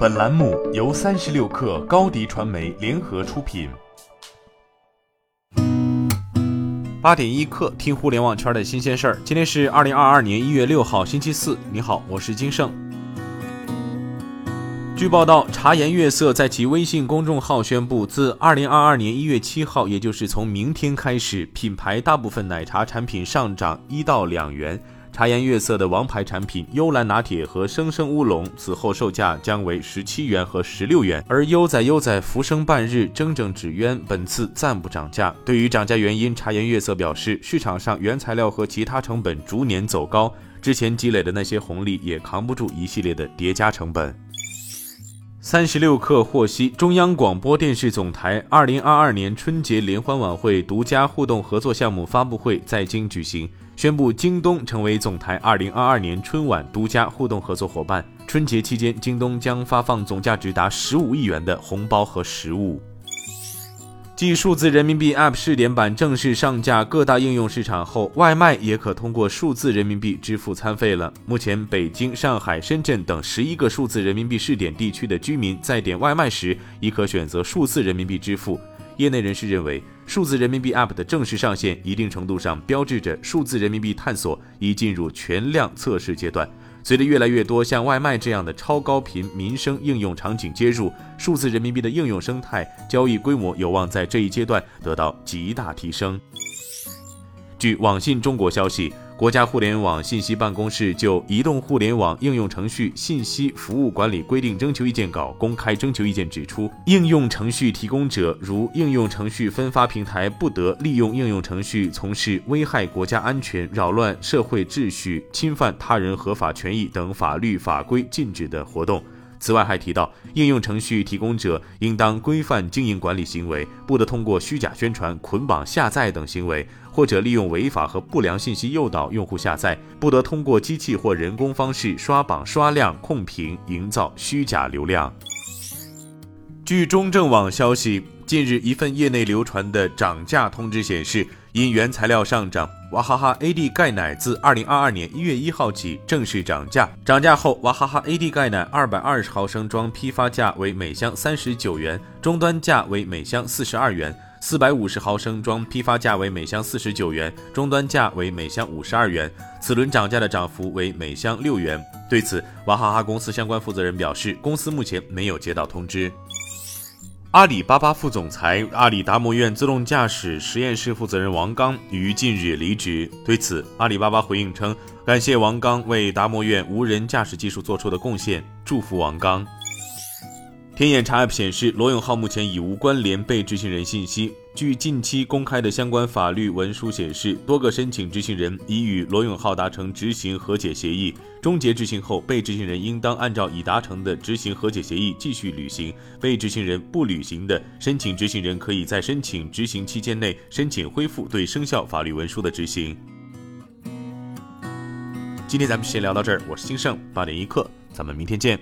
本栏目由三十六氪高低传媒联合出品。八点一刻，听互联网圈的新鲜事儿。今天是二零二二年一月六号，星期四。你好，我是金盛。据报道，茶颜悦色在其微信公众号宣布，自二零二二年一月七号，也就是从明天开始，品牌大部分奶茶产品上涨一到两元。茶颜悦色的王牌产品幽兰拿铁和生生乌龙，此后售价将为十七元和十六元。而悠哉悠哉浮生半日，铮铮纸鸢本次暂不涨价。对于涨价原因，茶颜悦色表示，市场上原材料和其他成本逐年走高，之前积累的那些红利也扛不住一系列的叠加成本。三十六氪获悉，中央广播电视总台二零二二年春节联欢晚会独家互动合作项目发布会在京举行。宣布京东成为总台二零二二年春晚独家互动合作伙伴。春节期间，京东将发放总价值达十五亿元的红包和实物。继数字人民币 App 试点版正式上架各大应用市场后，外卖也可通过数字人民币支付餐费了。目前，北京、上海、深圳等十一个数字人民币试点地区的居民在点外卖时，亦可选择数字人民币支付。业内人士认为，数字人民币 App 的正式上线，一定程度上标志着数字人民币探索已进入全量测试阶段。随着越来越多像外卖这样的超高频民生应用场景接入，数字人民币的应用生态、交易规模有望在这一阶段得到极大提升。据网信中国消息。国家互联网信息办公室就《移动互联网应用程序信息服务管理规定》征求意见稿公开征求意见指出，应用程序提供者如应用程序分发平台不得利用应用程序从事危害国家安全、扰乱社会秩序、侵犯他人合法权益等法律法规禁止的活动。此外，还提到，应用程序提供者应当规范经营管理行为，不得通过虚假宣传、捆绑下载等行为，或者利用违法和不良信息诱导用户下载；不得通过机器或人工方式刷榜、刷量、控评，营造虚假流量。据中证网消息，近日一份业内流传的涨价通知显示。因原材料上涨，娃哈哈 AD 钙奶自二零二二年一月一号起正式涨价。涨价后，娃哈哈 AD 钙奶二百二十毫升装批发价为每箱三十九元，终端价为每箱四十二元；四百五十毫升装批发价为每箱四十九元，终端价为每箱五十二元。此轮涨价的涨幅为每箱六元。对此，娃哈哈公司相关负责人表示，公司目前没有接到通知。阿里巴巴副总裁、阿里达摩院自动驾驶实验室负责人王刚于近日离职。对此，阿里巴巴回应称，感谢王刚为达摩院无人驾驶技术做出的贡献，祝福王刚。天眼查 App 显示，罗永浩目前已无关联被执行人信息。据近期公开的相关法律文书显示，多个申请执行人已与罗永浩达成执行和解协议，终结执行后，被执行人应当按照已达成的执行和解协议继续履行。被执行人不履行的，申请执行人可以在申请执行期间内申请恢复对生效法律文书的执行。今天咱们先聊到这儿，我是金盛八点一刻，咱们明天见。